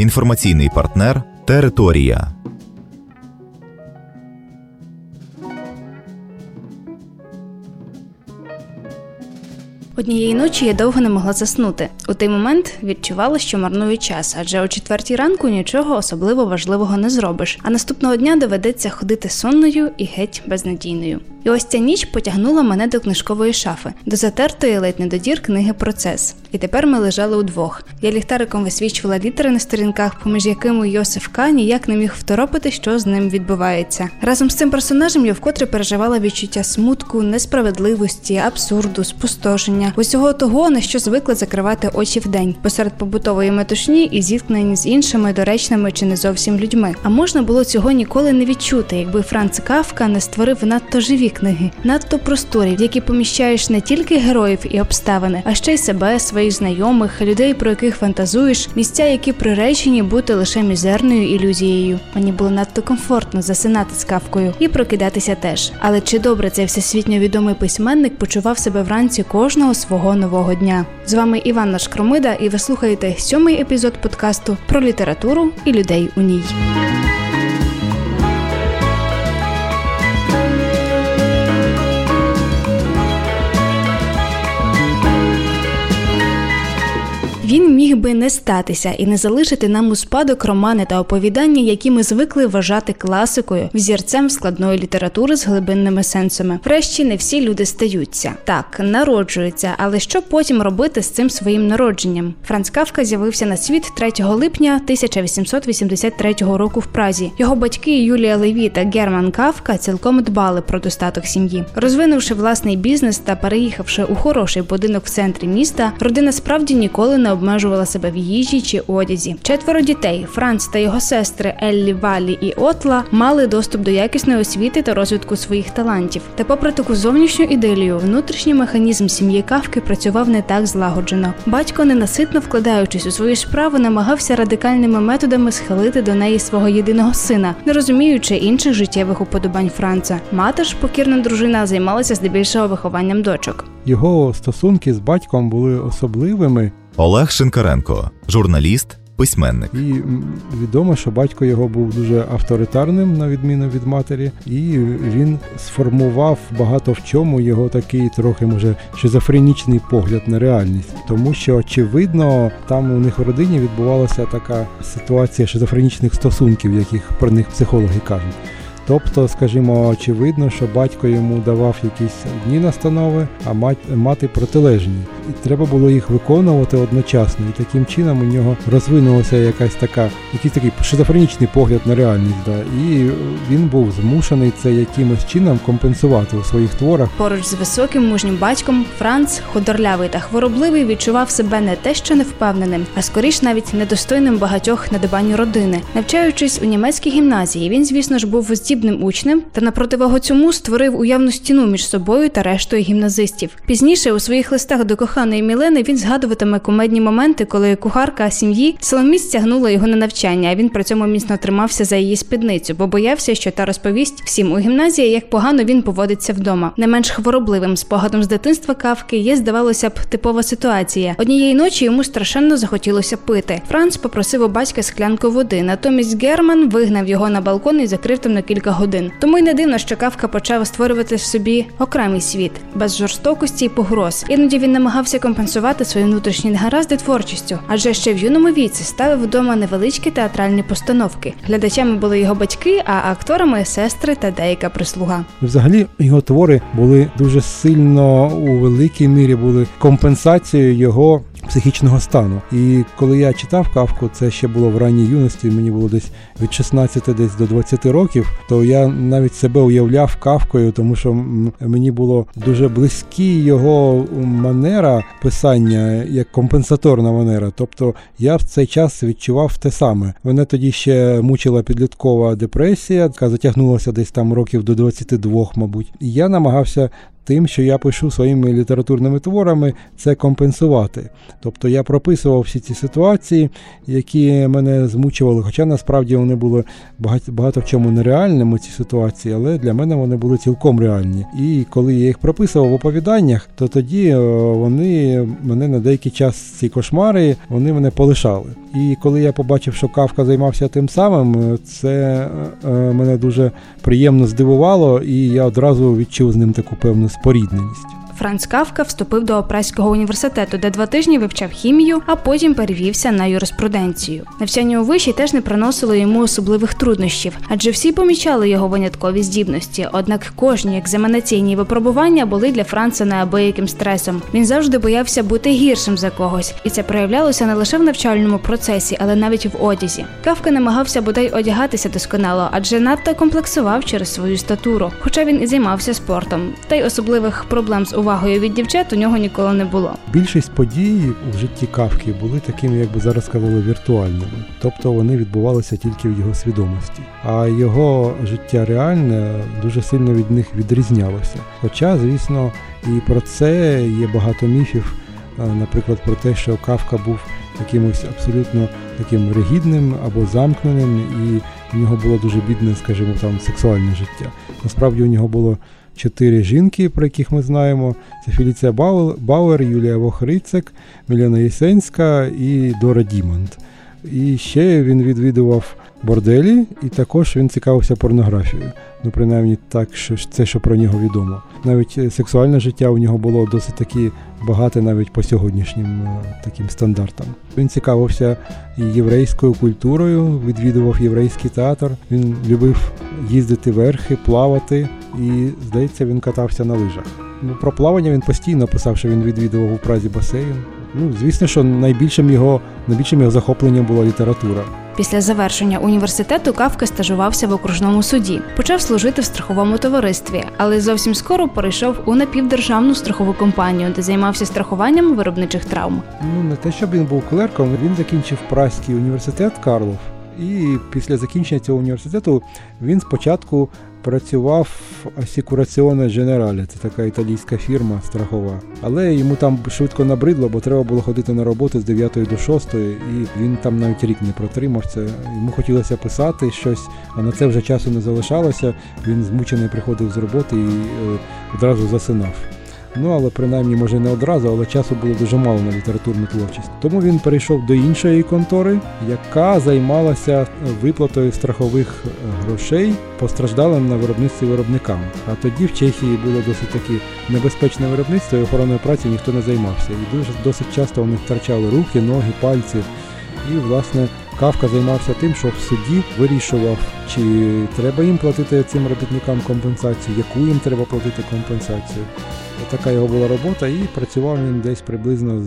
Інформаційний партнер Територія. Однієї ночі я довго не могла заснути. У той момент відчувала, що марную час, адже о четвертій ранку нічого особливо важливого не зробиш. А наступного дня доведеться ходити сонною і геть безнадійною. І ось ця ніч потягнула мене до книжкової шафи, до затертої ледь не до дір книги Процес. І тепер ми лежали удвох. Я ліхтариком висвічувала літери на сторінках, поміж якими Йосиф К. ніяк не міг второпити, що з ним відбувається. Разом з цим персонажем я вкотре переживала відчуття смутку, несправедливості, абсурду, спустошення, усього того, на що звикли закривати очі вдень, посеред побутової метушні і зіткнень з іншими доречними чи не зовсім людьми. А можна було цього ніколи не відчути, якби Франц Кавка не створив надто живі книги, надто просторі, в які поміщаєш не тільки героїв і обставини, а ще й себе, своїх знайомих, людей, про яких фантазуєш, місця, які приречені бути лише мізерною ілюзією. Мені було надто комфортно засинати з кавкою і прокидатися теж. Але чи добре цей всесвітньо відомий письменник почував себе вранці кожного свого нового дня? З вами Іванна Шкромида, і ви слухаєте сьомий епізод подкасту про літературу і людей у ній. Він міг би не статися і не залишити нам у спадок романи та оповідання, які ми звикли вважати класикою, взірцем складної літератури з глибинними сенсами. Врешті не всі люди стаються. Так, народжуються, але що потім робити з цим своїм народженням? Франц Кавка з'явився на світ 3 липня 1883 року в Празі. Його батьки Юлія Леві та Герман Кавка цілком дбали про достаток сім'ї. Розвинувши власний бізнес та переїхавши у хороший будинок в центрі міста, родина справді ніколи не обмежувала себе в їжі чи одязі. Четверо дітей Франц та його сестри Еллі, Валі і Отла мали доступ до якісної освіти та розвитку своїх талантів. Та, попри таку зовнішню ідилію, внутрішній механізм сім'ї Кавки працював не так злагоджено. Батько, ненаситно вкладаючись у свої справи, намагався радикальними методами схилити до неї свого єдиного сина, не розуміючи інших життєвих уподобань Франца. Мати ж покірна дружина займалася здебільшого вихованням дочок. Його стосунки з батьком були особливими, Олег Шинкаренко, журналіст, письменник. і відомо, що батько його був дуже авторитарним, на відміну від матері, і він сформував багато в чому його такий трохи може шизофренічний погляд на реальність, тому що очевидно там у них в родині відбувалася така ситуація шизофренічних стосунків, яких про них психологи кажуть. Тобто, скажімо, очевидно, що батько йому давав якісь одні настанови, а мать, мати протилежні. І треба було їх виконувати одночасно. І таким чином у нього розвинулася якась така, якийсь такий шизофренічний погляд на реальність. Да. І він був змушений це якимось чином компенсувати у своїх творах. Поруч з високим мужнім батьком Франц, худорлявий та хворобливий, відчував себе не те, що невпевненим, а скоріш навіть недостойним багатьох на родини. Навчаючись у німецькій гімназії, він, звісно ж, був здібним учнем та на противагу цьому створив уявну стіну між собою та рештою гімназистів. Пізніше у своїх листах до коханої Мілени він згадуватиме кумедні моменти, коли кухарка сім'ї силоміць стягнула його на навчання, а він при цьому міцно тримався за її спідницю, бо боявся, що та розповість всім у гімназії, як погано він поводиться вдома. Не менш хворобливим спогадом з дитинства кавки є, здавалося б, типова ситуація. Однієї ночі йому страшенно захотілося пити. Франц попросив у батька склянку води. Натомість Герман вигнав його на балкон і закрив там на кілька годин. Тому й не дивно, що кавка почав створювати в собі окремий світ без жорстокості і погроз. Іноді він намагався компенсувати свої внутрішні негаразди творчістю, адже ще в юному віці ставив вдома невеличкі театральні постановки. Глядачами були його батьки, а акторами сестри та деяка прислуга. Взагалі його твори були дуже сильно у великій мірі були компенсацією його психічного стану. І коли я читав кавку, це ще було в ранній юності, мені було десь від 16 десь до 20 років, то я навіть себе уявляв кавкою, тому що мені було дуже близькі його манера писання як компенсаторна манера. Тобто я в цей час відчував те саме. Мене тоді ще мучила підліткова депресія, яка затягнулася десь там років до 22, мабуть. І я намагався тим, що я пишу своїми літературними творами, це компенсувати. Тобто я прописував всі ці ситуації, які мене змучували, хоча насправді вони були багато, багато в чому нереальними, ці ситуації, але для мене вони були цілком реальні. І коли я їх прописував в оповіданнях, то тоді е, вони мене на деякий час ці кошмари вони мене полишали. І коли я побачив, що Кавка займався тим самим, це е, мене дуже приємно здивувало, і я одразу відчув з ним таку певну спорідненість. Франц Кавка вступив до Опреського університету, де два тижні вивчав хімію, а потім перевівся на юриспруденцію. Навчання у виші теж не приносило йому особливих труднощів, адже всі помічали його виняткові здібності. Однак кожні екзаменаційні випробування були для Франца неабияким стресом. Він завжди боявся бути гіршим за когось, і це проявлялося не лише в навчальному процесі, але навіть в одязі. Кавка намагався бодай одягатися досконало, адже надто комплексував через свою статуру, хоча він і займався спортом, та й особливих проблем з увагою увагою від дівчат у нього ніколи не було. Більшість подій у житті Кавки були такими, як би зараз сказали, віртуальними, тобто вони відбувалися тільки в його свідомості. А його життя реальне дуже сильно від них відрізнялося. Хоча, звісно, і про це є багато міфів, наприклад, про те, що Кавка був якимось абсолютно таким ригідним або замкненим, і в нього було дуже бідне, скажімо, там сексуальне життя. Насправді у нього було чотири жінки, про яких ми знаємо: це Феліція Бауер, Юлія Вохрицек, Мілена Єсенська і Дора Дімонт. І ще він відвідував борделі, і також він цікавився порнографією. Ну, принаймні, так, що це що про нього відомо. Навіть е, сексуальне життя у нього було досить таки багате, навіть по сьогоднішнім е, таким стандартам. Він цікавився єврейською культурою, відвідував єврейський театр. Він любив їздити верхи, плавати, і здається, він катався на лижах. Ну, Про плавання він постійно писав, що він відвідував у Празі басейн. Ну, звісно, що найбільшим його найбільшим його захопленням була література. Після завершення університету Кавка стажувався в окружному суді, почав служити в страховому товаристві, але зовсім скоро перейшов у напівдержавну страхову компанію, де займався страхуванням виробничих травм. Ну не те, щоб він був клерком, він закінчив Праський університет Карлов. І після закінчення цього університету він спочатку працював Асікураціоне Generale, це така італійська фірма страхова. Але йому там швидко набридло, бо треба було ходити на роботу з 9 до 6, і він там навіть рік не протримався. Йому хотілося писати щось, а на це вже часу не залишалося. Він змучений приходив з роботи і е, одразу засинав. Ну але принаймні, може не одразу, але часу було дуже мало на літературну творчість. Тому він перейшов до іншої контори, яка займалася виплатою страхових е, грошей постраждалим на виробництві виробникам. А тоді в Чехії було досить таки небезпечне виробництво, і охороною праці ніхто не займався. І дуже досить часто вони втрачали руки, ноги, пальці. І, власне, Кавка займався тим, що в суді вирішував, чи треба їм платити цим робітникам компенсацію, яку їм треба платити компенсацію. Така його була робота, і працював він десь приблизно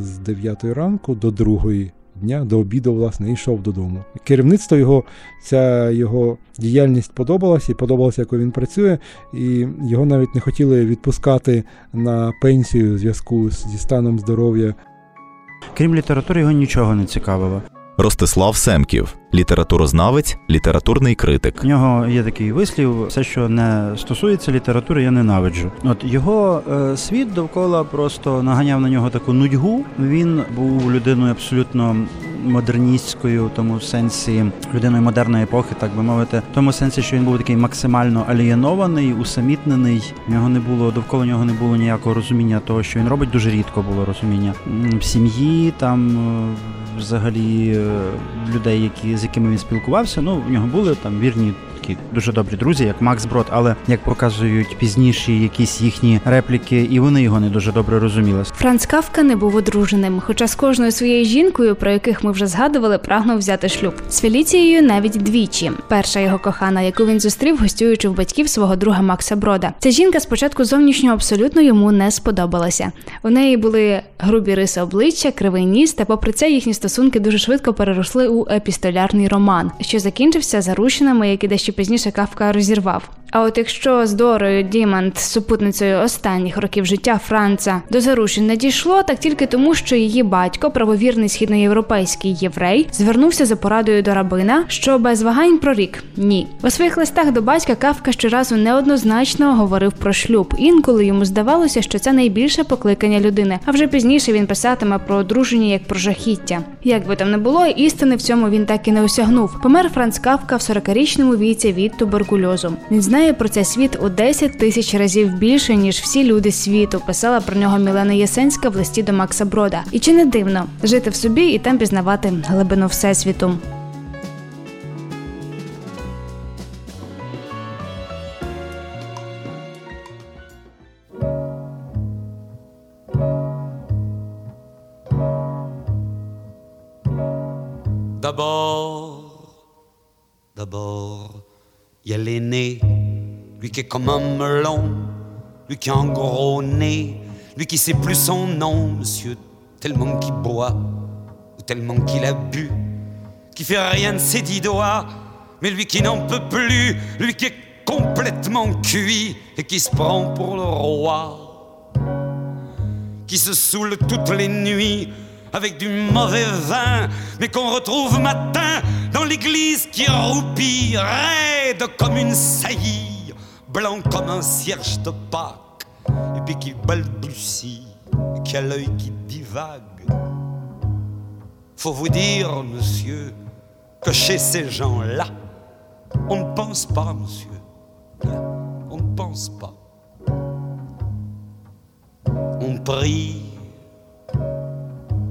з 9 ранку до 2 дня, до обіду, власне, йшов додому. Керівництво його, ця його діяльність подобалася, і подобалося, як він працює, і його навіть не хотіли відпускати на пенсію в зв'язку зі станом здоров'я. Крім літератури, його нічого не цікавило. Ростислав Семків, літературознавець, літературний критик. У нього є такий вислів: все, що не стосується літератури, я ненавиджу. От його е, світ довкола просто наганяв на нього таку нудьгу. Він був людиною абсолютно модерністською, в тому сенсі людиною модерної епохи, так би мовити, в тому сенсі, що він був такий максимально алієнований, усамітнений. В нього не було довкола нього не було ніякого розуміння того, що він робить. Дуже рідко було розуміння в сім'ї там. Взагалі е, людей, які з якими він спілкувався. Ну в нього були там вірні такі дуже добрі друзі, як Макс Брод, але як показують пізніші якісь їхні репліки, і вони його не дуже добре розуміли. Франц Кавка не був одруженим, хоча з кожною своєю жінкою, про яких ми вже згадували, прагнув взяти шлюб. З Феліцією навіть двічі. Перша його кохана, яку він зустрів, гостюючи в батьків свого друга Макса Брода. Ця жінка спочатку зовнішньо абсолютно йому не сподобалася. У неї були грубі риси обличчя, кривий ніс, та попри це їхні стосунки дуже швидко переросли у епістолярний роман, що закінчився зарученими, які дещо пізніше Кавка розірвав. А от якщо з Дорою Дімант, супутницею останніх років життя Франца, до зарушень не дійшло, так тільки тому, що її батько, правовірний східноєвропейський єврей, звернувся за порадою до рабина, що без вагань прорік ні. У своїх листах до батька Кавка щоразу неоднозначно говорив про шлюб. Інколи йому здавалося, що це найбільше покликання людини. А вже пізніше він писатиме про одруження як про жахіття. Як би там не було, істини в цьому він так і не осягнув. Помер Франц Кавка в 40-річному віці від туберкульозу. Він знає про цей світ у 10 тисяч разів більше ніж всі люди світу. Писала про нього Мілена Єсенська в листі до Макса Брода. І чи не дивно жити в собі і там пізнавати глибину всесвіту? D'abord, d'abord, il y a l'aîné, lui qui est comme un melon, lui qui a un gros nez, lui qui sait plus son nom, monsieur, tellement qu'il boit, ou tellement qu'il a bu, qui fait rien de ses dix doigts, mais lui qui n'en peut plus, lui qui est complètement cuit et qui se prend pour le roi, qui se saoule toutes les nuits avec du mauvais vin, mais qu'on retrouve matin dans l'église qui roupille, raide comme une saillie, blanc comme un cierge de Pâques, et puis qui balbutie, et qui a l'œil qui divague. Faut vous dire, monsieur, que chez ces gens-là, on ne pense pas, monsieur. On ne pense pas. On prie.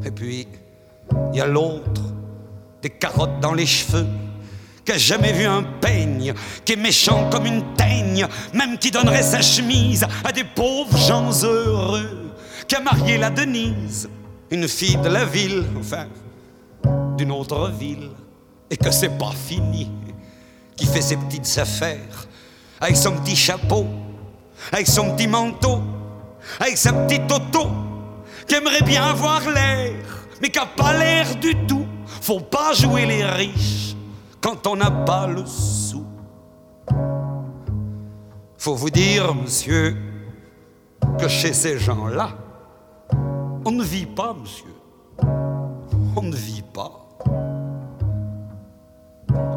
Et puis, il y a l'autre, des carottes dans les cheveux, qui a jamais vu un peigne, qui est méchant comme une teigne, même qui donnerait sa chemise à des pauvres gens heureux, qui a marié la Denise, une fille de la ville, enfin, d'une autre ville, et que c'est pas fini, qui fait ses petites affaires, avec son petit chapeau, avec son petit manteau, avec sa petite auto, qui aimerait bien avoir l'air, mais qui a pas l'air du tout. Faut pas jouer les riches quand on n'a pas le sou. Faut vous dire, monsieur, que chez ces gens-là, on ne vit pas, monsieur. On ne vit pas.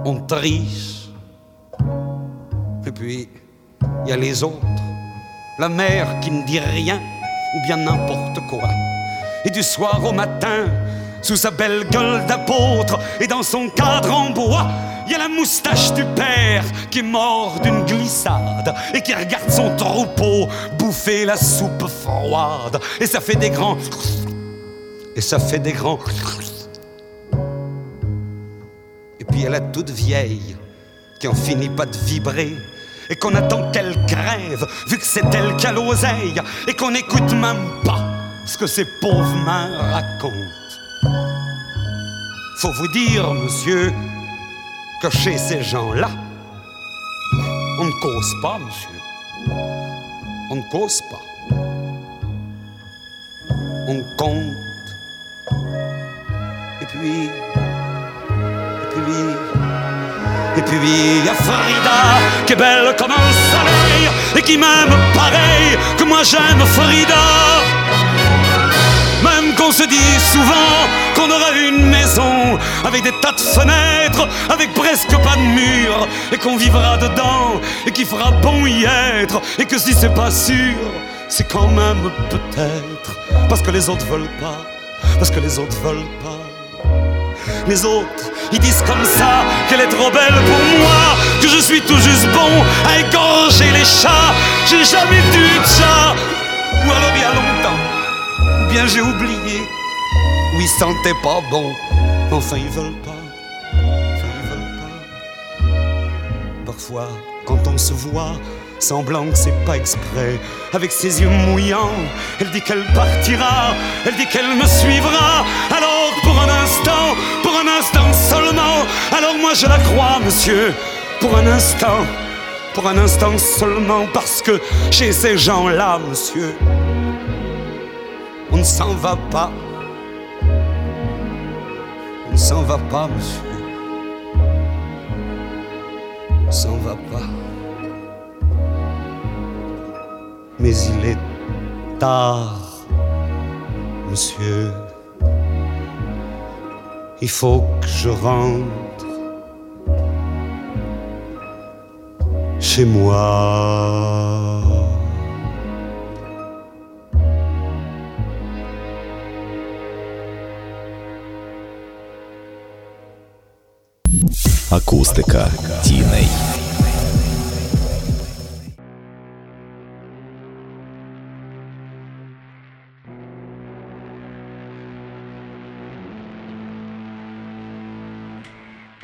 On triche. Et puis, il y a les autres. La mère qui ne dit rien, ou bien n'importe quoi. Et du soir au matin, sous sa belle gueule d'apôtre et dans son cadre en bois, il y a la moustache du père qui est mort d'une glissade et qui regarde son troupeau bouffer la soupe froide. Et ça fait des grands. Et ça fait des grands. Et puis il y a la toute vieille qui en finit pas de vibrer et qu'on attend qu'elle crève, vu que c'est elle qui a l'oseille, et qu'on n'écoute même pas ce que ces pauvres mains racontent. Faut vous dire, monsieur, que chez ces gens-là, on ne cause pas, monsieur. On ne cause pas. On compte. Et puis, et puis, et puis il y a Frida qui est belle comme un soleil et qui m'aime pareil que moi j'aime Frida. Qu'on se dit souvent qu'on aura une maison avec des tas de fenêtres, avec presque pas de murs, et qu'on vivra dedans et qu'il fera bon y être, et que si c'est pas sûr, c'est quand même peut-être parce que les autres veulent pas, parce que les autres veulent pas. Les autres, ils disent comme ça qu'elle est trop belle pour moi, que je suis tout juste bon à égorger les chats. J'ai jamais dû de chat, ou alors il longtemps, j'ai oublié, ou ils sentaient pas bon. Enfin, ils veulent pas, enfin, ils veulent pas, parfois, quand on se voit, semblant que c'est pas exprès, avec ses yeux mouillants, elle dit qu'elle partira, elle dit qu'elle me suivra, alors pour un instant, pour un instant seulement, alors moi je la crois, monsieur, pour un instant, pour un instant seulement, parce que chez ces gens-là, monsieur, on ne s'en va pas, on ne s'en va pas, monsieur s'en va pas. Mais il est tard, monsieur. Il faut que je rentre chez moi. Акустика тіней.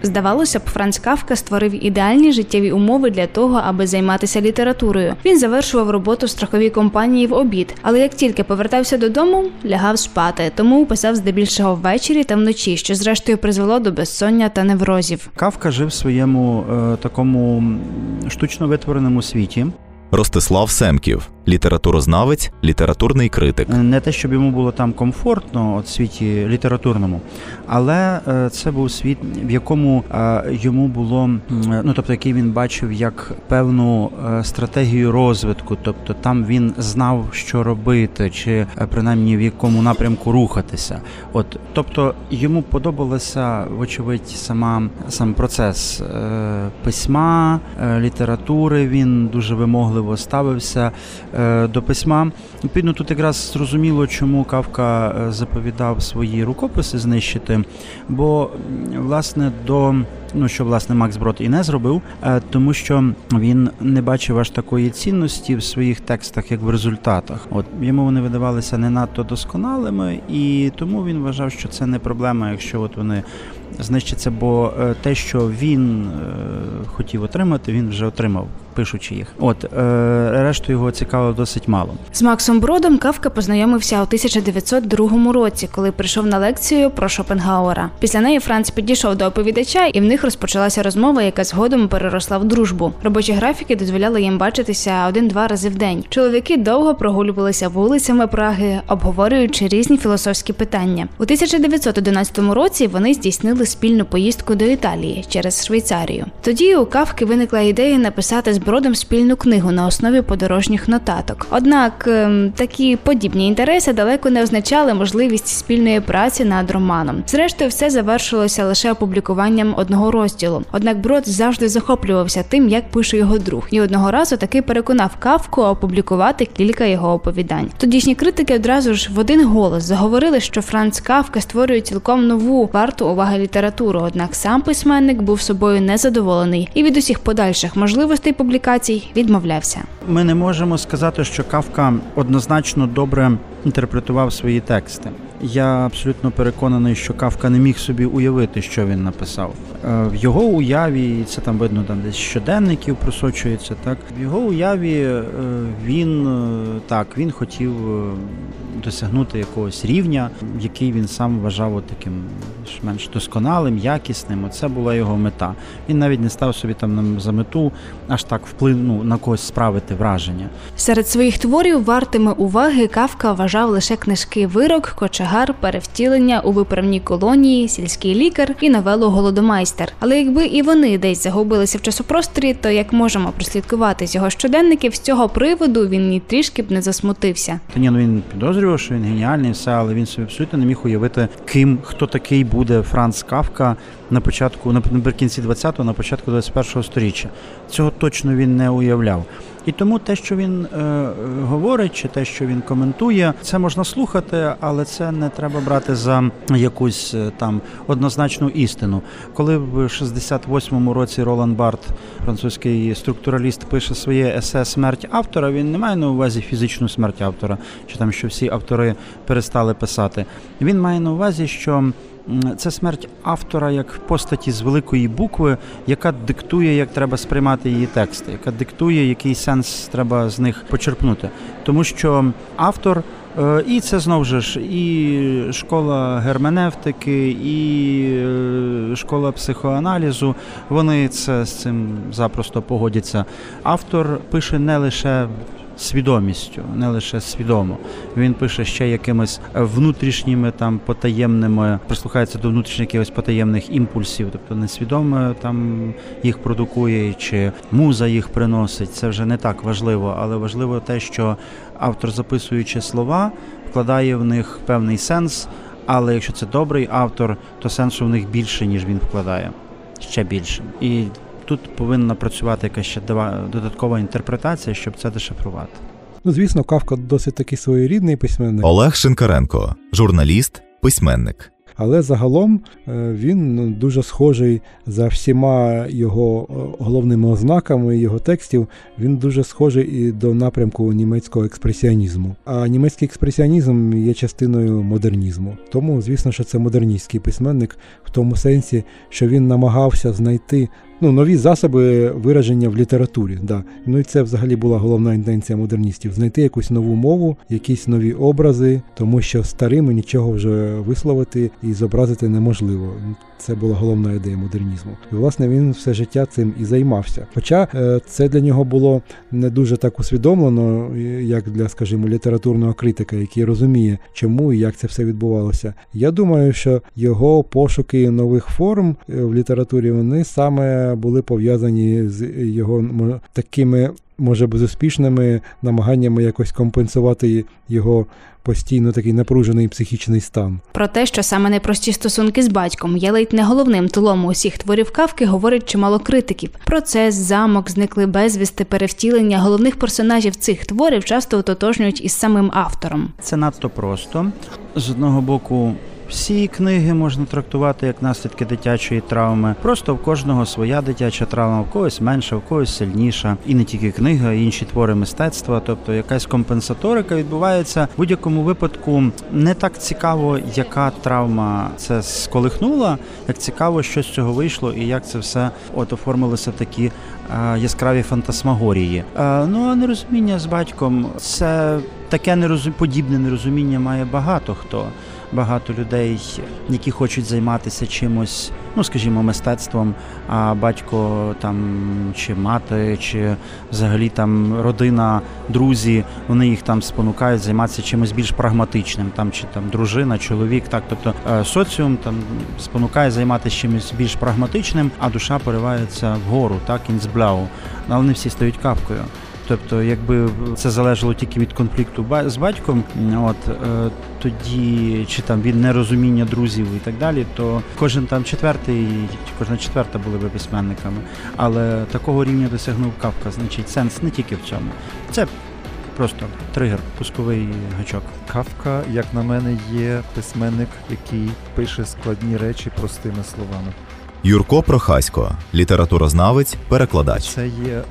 Здавалося б, Франц Кавка створив ідеальні життєві умови для того, аби займатися літературою. Він завершував роботу в страховій компанії в обід, але як тільки повертався додому, лягав спати, тому писав здебільшого ввечері та вночі, що зрештою призвело до безсоння та неврозів. Кавка жив в своєму е, такому штучно витвореному світі. Ростислав Семків, літературознавець, літературний критик. Е, Не те, щоб йому було там комфортно от світі літературному, але е, це був світ, в якому е, йому було ну тобто, який він бачив як певну стратегію розвитку. Тобто там він знав, що робити, чи принаймні в якому напрямку рухатися. От тобто йому подобалося, вочевидь, сама сам процес письма, літератури. Він дуже вимогливо ставився до письма. Відповідно, тут якраз зрозуміло, чому Кавка е, заповідав свої рукописи знищити, бо власне до ну що власне Макс Брод і не зробив, е, тому що він не бачив аж такої цінності в своїх текстах, як в результатах. От йому вони видавалися не надто досконалими, і тому він вважав, що це не проблема, якщо от вони знищаться, бо е, те, що він е, хотів отримати, він вже отримав, пишучи їх. От е, решту його цікавило досить мало. З Максом Бродом Кавка познайомився у 1902 році, коли прийшов на лекцію про Шопенгауера. Після неї Франц підійшов до оповідача, і в них розпочалася розмова, яка згодом переросла в дружбу. Робочі графіки дозволяли їм бачитися один-два рази в день. Чоловіки довго прогулювалися вулицями Праги, обговорюючи різні філософські питання. У 1911 році вони здійснили спільну поїздку до Італії через Швейцарію. Тоді у Кавки виникла ідея написати з Бродом спільну книгу на основі подорожніх нотаток. Однак ем, такі подібні інтереси далеко не означали можливість спільної праці над романом. Зрештою, все завершилося лише опублікуванням одного розділу. Однак Брод завжди захоплювався тим, як пише його друг, і одного разу таки переконав Кавку опублікувати кілька його оповідань. Тодішні критики одразу ж в один голос заговорили, що Франц Кавка створює цілком нову варту уваги літературу. Однак сам письменник був собою незадоволений і від усіх подальших можливостей публікацій відмовлявся. Ми не можемо сказати, що Кавка однозначно добре інтерпретував свої тексти. Я абсолютно переконаний, що Кавка не міг собі уявити, що він написав. Е, В його уяві, і це там видно, там десь щоденників просочується. Так в його уяві е, він е, так він хотів досягнути якогось рівня, який він сам вважав таким менш досконалим, якісним. Оце була його мета. Він навіть не став собі там за мету аж так вплину на когось справити враження. Серед своїх творів вартими уваги Кавка вважав лише книжки Вирок, Кочегар, Перевтілення у виправній колонії, Сільський лікар і новелу Голодомайстер. Але якби і вони десь загубилися в часопросторі, то як можемо прослідкувати з його щоденників, з цього приводу він ні трішки б не засмутився. Та ні, ну він підозрював, що він геніальний, все, але він собі абсолютно не міг уявити, ким хто такий буде Франц Кавка на початку, наприкінці 20-го, на початку 21-го сторіччя. Цього точно він не уявляв. І тому те, що він е, говорить, чи те, що він коментує, це можна слухати, але це не треба брати за якусь е, там однозначну істину. Коли в 68-му році Ролан Барт, французький структураліст, пише своє есе Смерть автора, він не має на увазі фізичну смерть автора, чи там що всі автори перестали писати. Він має на увазі, що це смерть автора як постаті з великої букви, яка диктує, як треба сприймати її тексти, яка диктує, який сенс треба з них почерпнути. Тому що автор. е, І це знову ж і школа герменевтики, і е, школа психоаналізу. Вони це з цим запросто погодяться. Автор пише не лише свідомістю, не лише свідомо. Він пише ще якимись внутрішніми там потаємними, прислухається до внутрішніх якихось потаємних імпульсів, тобто несвідомо там їх продукує, чи муза їх приносить. Це вже не так важливо, але важливо те, що автор, записуючи слова, вкладає в них певний сенс. Але якщо це добрий автор, то сенсу в них більше, ніж він вкладає. Ще більше. І тут повинна працювати якась ще дава- додаткова інтерпретація, щоб це дешифрувати. Ну, звісно, Кавка досить таки своєрідний письменник, Олег Шинкаренко, журналіст, письменник. але загалом е, він ну, дуже схожий за всіма його е, головними ознаками його текстів. Він дуже схожий і до напрямку німецького експресіонізму. А німецький експресіонізм є частиною модернізму. Тому, звісно, що це модерністський письменник в тому сенсі, що він намагався знайти. Ну, нові засоби вираження в літературі, да. Ну і це взагалі була головна інтенція модерністів знайти якусь нову мову, якісь нові образи, тому що старими нічого вже висловити і зобразити неможливо. Це була головна ідея модернізму. І власне він все життя цим і займався. Хоча е, це для нього було не дуже так усвідомлено, як для, скажімо, літературного критика, який розуміє, чому і як це все відбувалося. Я думаю, що його пошуки нових форм е, в літературі вони саме були пов'язані з його такими. Може безуспішними намаганнями якось компенсувати його постійно такий напружений психічний стан. Про те, що саме непрості стосунки з батьком є ледь не головним тулом усіх творів кавки, говорить чимало критиків. Процес, замок, зникли безвісти, перевтілення головних персонажів цих творів часто ототожнюють із самим автором. Це надто просто. З одного боку, всі книги можна трактувати як наслідки дитячої травми. Просто в кожного своя дитяча травма, в когось менша, в когось сильніша. І не тільки книга, а інші твори мистецтва. Тобто якась компенсаторика відбувається в будь-якому випадку. Не так цікаво, яка травма це сколихнула, як цікаво, що з цього вийшло, і як це все от оформилося такі е, яскраві фантасмагорії. Е, ну а нерозуміння з батьком це таке нерозум... подібне нерозуміння має багато хто. Багато людей, які хочуть займатися чимось, ну скажімо, мистецтвом, а батько там чи мати, чи взагалі там родина, друзі, вони їх там спонукають займатися чимось більш прагматичним, там чи там дружина, чоловік, так тобто е, соціум там спонукає займатися чимось більш прагматичним, а душа поривається вгору, так інсбляу. Але не всі стають капкою. Тобто, якби це залежало тільки від конфлікту з батьком, от е, тоді чи там від нерозуміння друзів і так далі, то кожен там четвертий, кожна четверта були би письменниками. Але такого рівня досягнув Кавка. Значить, сенс не тільки в цьому. Це просто тригер, пусковий гачок. Кавка, як на мене, є письменник, який пише складні речі простими словами. Юрко Прохасько, літературознавець, перекладач. Це є е,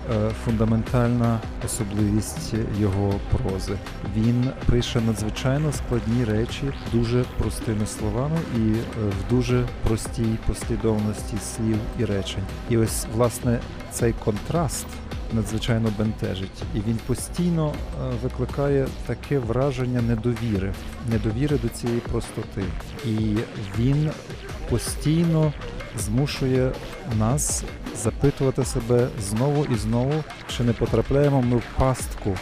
фундаментальна особливість його прози. Він пише надзвичайно складні речі дуже простими словами і е, в дуже простій послідовності слів і речень. І ось власне цей контраст. Надзвичайно бентежить, і він постійно е, викликає таке враження недовіри, недовіри до цієї простоти. І він постійно змушує нас запитувати себе знову і знову, чи не потрапляємо ми в пастку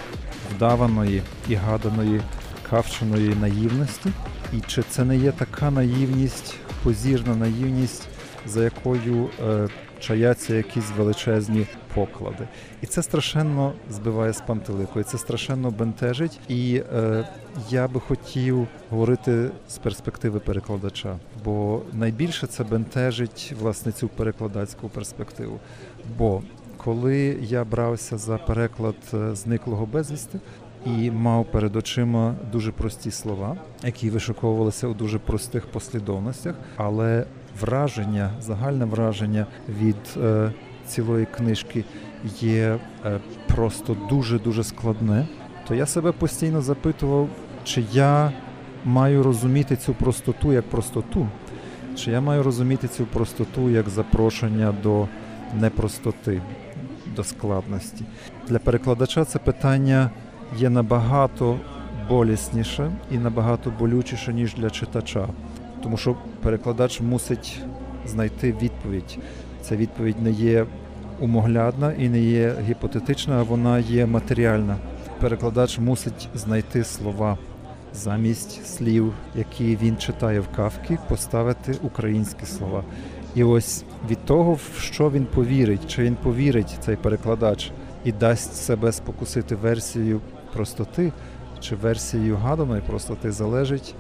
вдаваної і гаданої кавченої наївності, і чи це не є така наївність, позірна наївність, за якою е, чаяться якісь величезні поклади. І це страшенно збиває з пантелику, і це страшенно бентежить. І е, я би хотів говорити з перспективи перекладача, бо найбільше це бентежить власне цю перекладацьку перспективу. Бо коли я брався за переклад е, зниклого безвісти. І мав перед очима дуже прості слова, які вишуковувалися у дуже простих послідовностях, але враження, загальне враження від е, цілої книжки є е, просто дуже дуже складне. То я себе постійно запитував, чи я маю розуміти цю простоту як простоту, Чи я маю розуміти цю простоту як запрошення до непростоти, до складності? Для перекладача це питання є набагато болісніше і набагато болючіше, ніж для читача. Тому що перекладач мусить знайти відповідь. Ця відповідь не є умоглядна і не є гіпотетична, а вона є матеріальна. Перекладач мусить знайти слова замість слів, які він читає в кавки, поставити українські слова. І ось від того, в що він повірить, чи він повірить цей перекладач і дасть себе спокусити версією простоти чи версією гаданої простоти, залежить,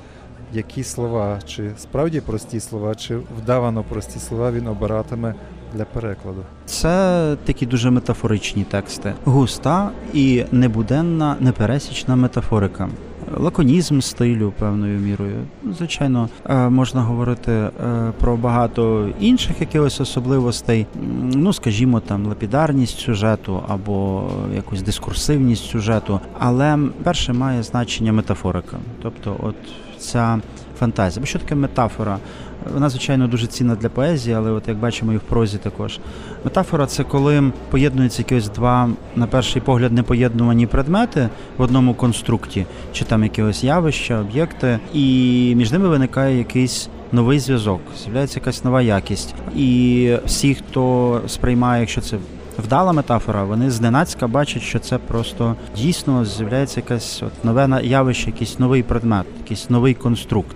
які слова, чи справді прості слова, чи вдавано прості слова він обиратиме для перекладу. Це такі дуже метафоричні тексти, густа і небуденна, непересічна метафорика. Лаконізм стилю певною мірою. Звичайно, е, можна говорити е, про багато інших якихось особливостей. Ну, скажімо, там лапідарність сюжету або якусь дискурсивність сюжету. Але перше має значення метафорика, тобто, от ця фантазія. Бо що таке метафора? Вона, звичайно, дуже цінна для поезії, але от як бачимо і в прозі також. Метафора це коли поєднуються якісь два, на перший погляд, непоєднувані предмети в одному конструкті, чи там якогось явища, об'єкти, і між ними виникає якийсь. Новий зв'язок, з'являється якась нова якість. І всі, хто сприймає, якщо це вдала метафора, вони зненацька бачать, що це просто дійсно з'являється якесь от нове явище, якийсь новий предмет, якийсь новий конструкт.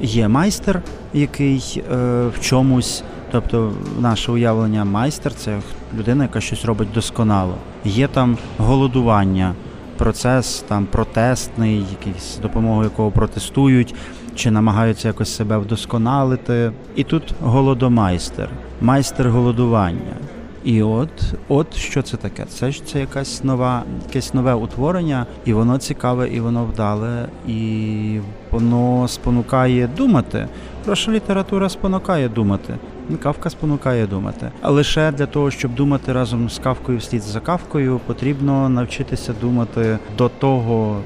Є майстер, який е, в чомусь, тобто наше уявлення майстер це людина, яка щось робить досконало. Є там голодування, процес там протестний, якийсь допомогою якого протестують. Чи намагаються якось себе вдосконалити, і тут голодомайстер, майстер голодування. І от, от що це таке? Це ж це якась нова, якесь нове утворення, і воно цікаве, і воно вдале, і воно спонукає думати. Про що література спонукає думати. Кавка спонукає думати. А лише для того, щоб думати разом з кавкою вслід за кавкою, потрібно навчитися думати до того,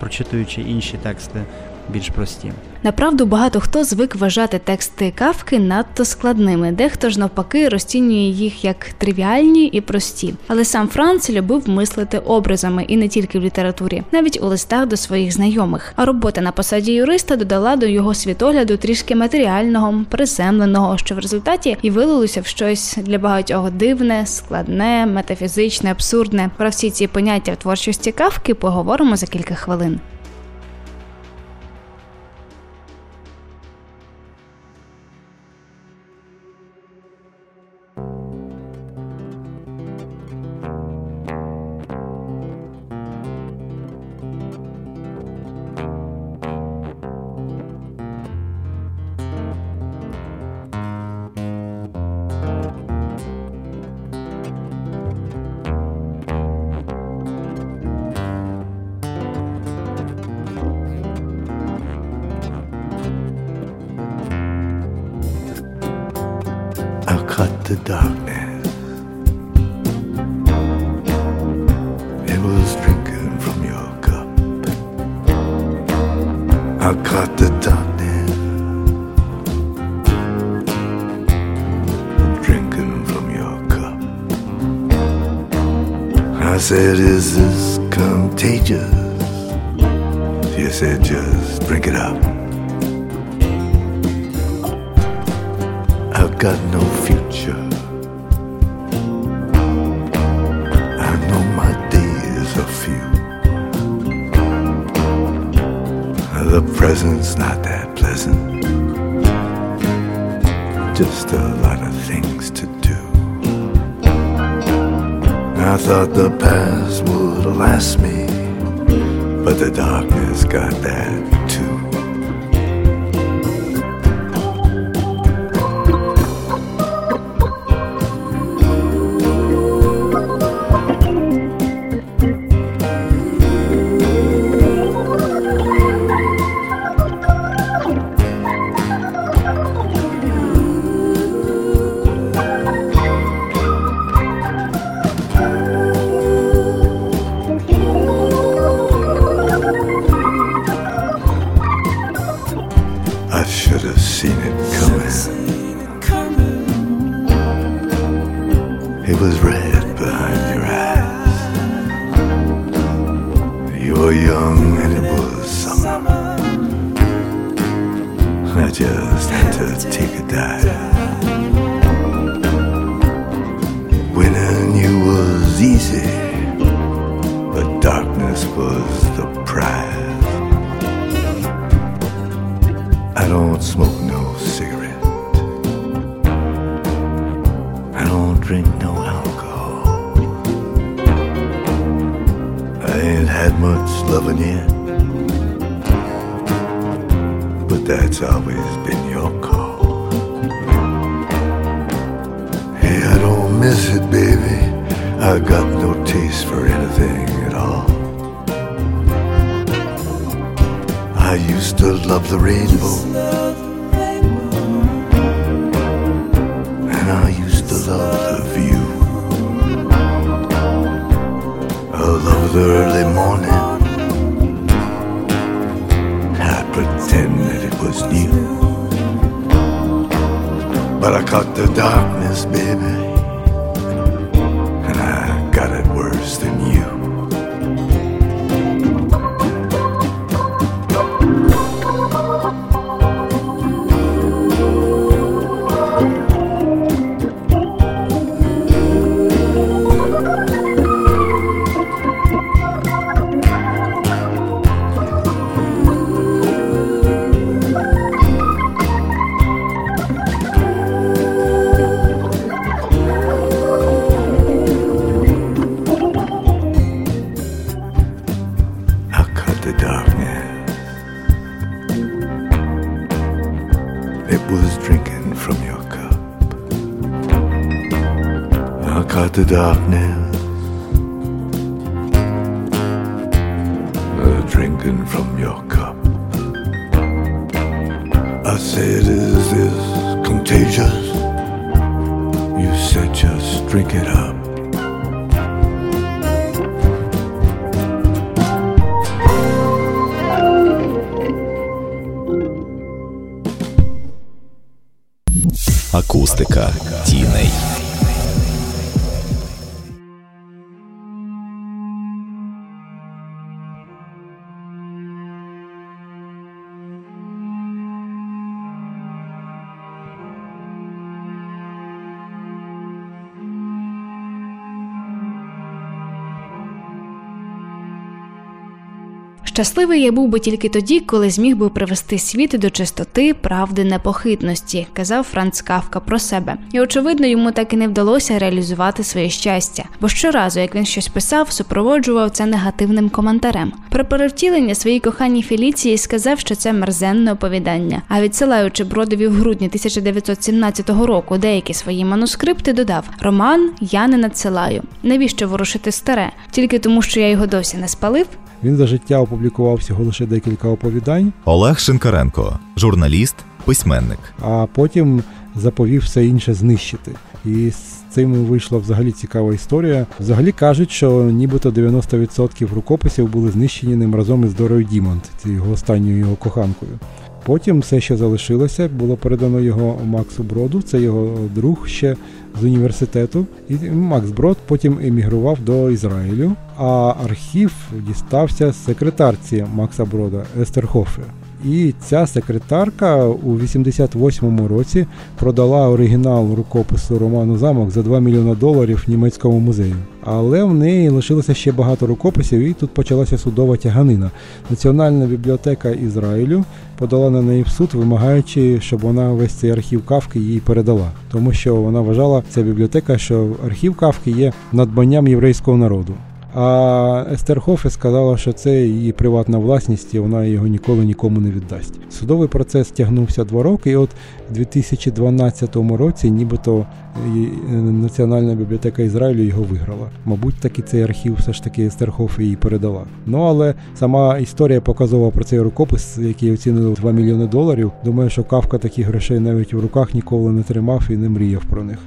прочитуючи інші тексти більш прості. Направду багато хто звик вважати тексти кавки надто складними, дехто ж навпаки розцінює їх як тривіальні і прості. Але сам Франц любив мислити образами і не тільки в літературі, навіть у листах до своїх знайомих. А робота на посаді юриста додала до його світогляду трішки матеріального, приземленого, що в результаті і вилилося в щось для багатьох дивне, складне, метафізичне, абсурдне. Про всі ці поняття в творчості кавки поговоримо за кілька хвилин. I said, Is this contagious? You said, Just drink it up. I've got no future. I know my days are few. The present's not that pleasant. Just a lot of things I thought the past would last me, but the darkness got that I to love the rainbow. And I used to love the view. I love the early morning. I'd pretend that it was new. But I caught the darkness, baby. Darkness. Щасливий я був би тільки тоді, коли зміг би привести світ до чистоти, правди, непохитності, казав Франц Кавка про себе. І очевидно, йому так і не вдалося реалізувати своє щастя, бо щоразу, як він щось писав, супроводжував це негативним коментарем. Про перевтілення своїй коханій Феліції сказав, що це мерзенне оповідання. А відсилаючи Бродові в грудні 1917 року деякі свої манускрипти, додав: Роман я не надсилаю. Навіщо ворушити старе? Тільки тому, що я його досі не спалив. Він за життя опублікував всього лише декілька оповідань, Олег Шинкаренко, журналіст, письменник. а потім заповів все інше знищити. І з цим вийшла взагалі цікава історія. Взагалі кажуть, що нібито 90% рукописів були знищені ним разом із Дорою Дімонт, його останньою його коханкою. Потім все, що залишилося, було передано його Максу Броду, це його друг ще з університету. І Макс Брод потім емігрував до Ізраїлю, а архів дістався секретарці Макса Брода Естер Хофер. І ця секретарка у 88-му році продала оригінал рукопису роману Замок за 2 мільйони доларів німецькому музею. Але в неї лишилося ще багато рукописів, і тут почалася судова тяганина. Національна бібліотека Ізраїлю подала на неї в суд, вимагаючи, щоб вона весь цей архів Кавки їй передала, тому що вона вважала ця бібліотека, що архів Кавки є надбанням єврейського народу. А Естер Хофе сказала, що це її приватна власність, і вона його ніколи нікому не віддасть. Судовий процес тягнувся два роки, і от в 2012 році, нібито е, Національна бібліотека Ізраїлю його виграла. Мабуть, таки цей архів все ж таки Естер Хофе їй передала. Ну але сама історія показова про цей рукопис, який оцінили в 2 мільйони доларів. Думаю, що Кавка таких грошей навіть в руках ніколи не тримав і не мріяв про них.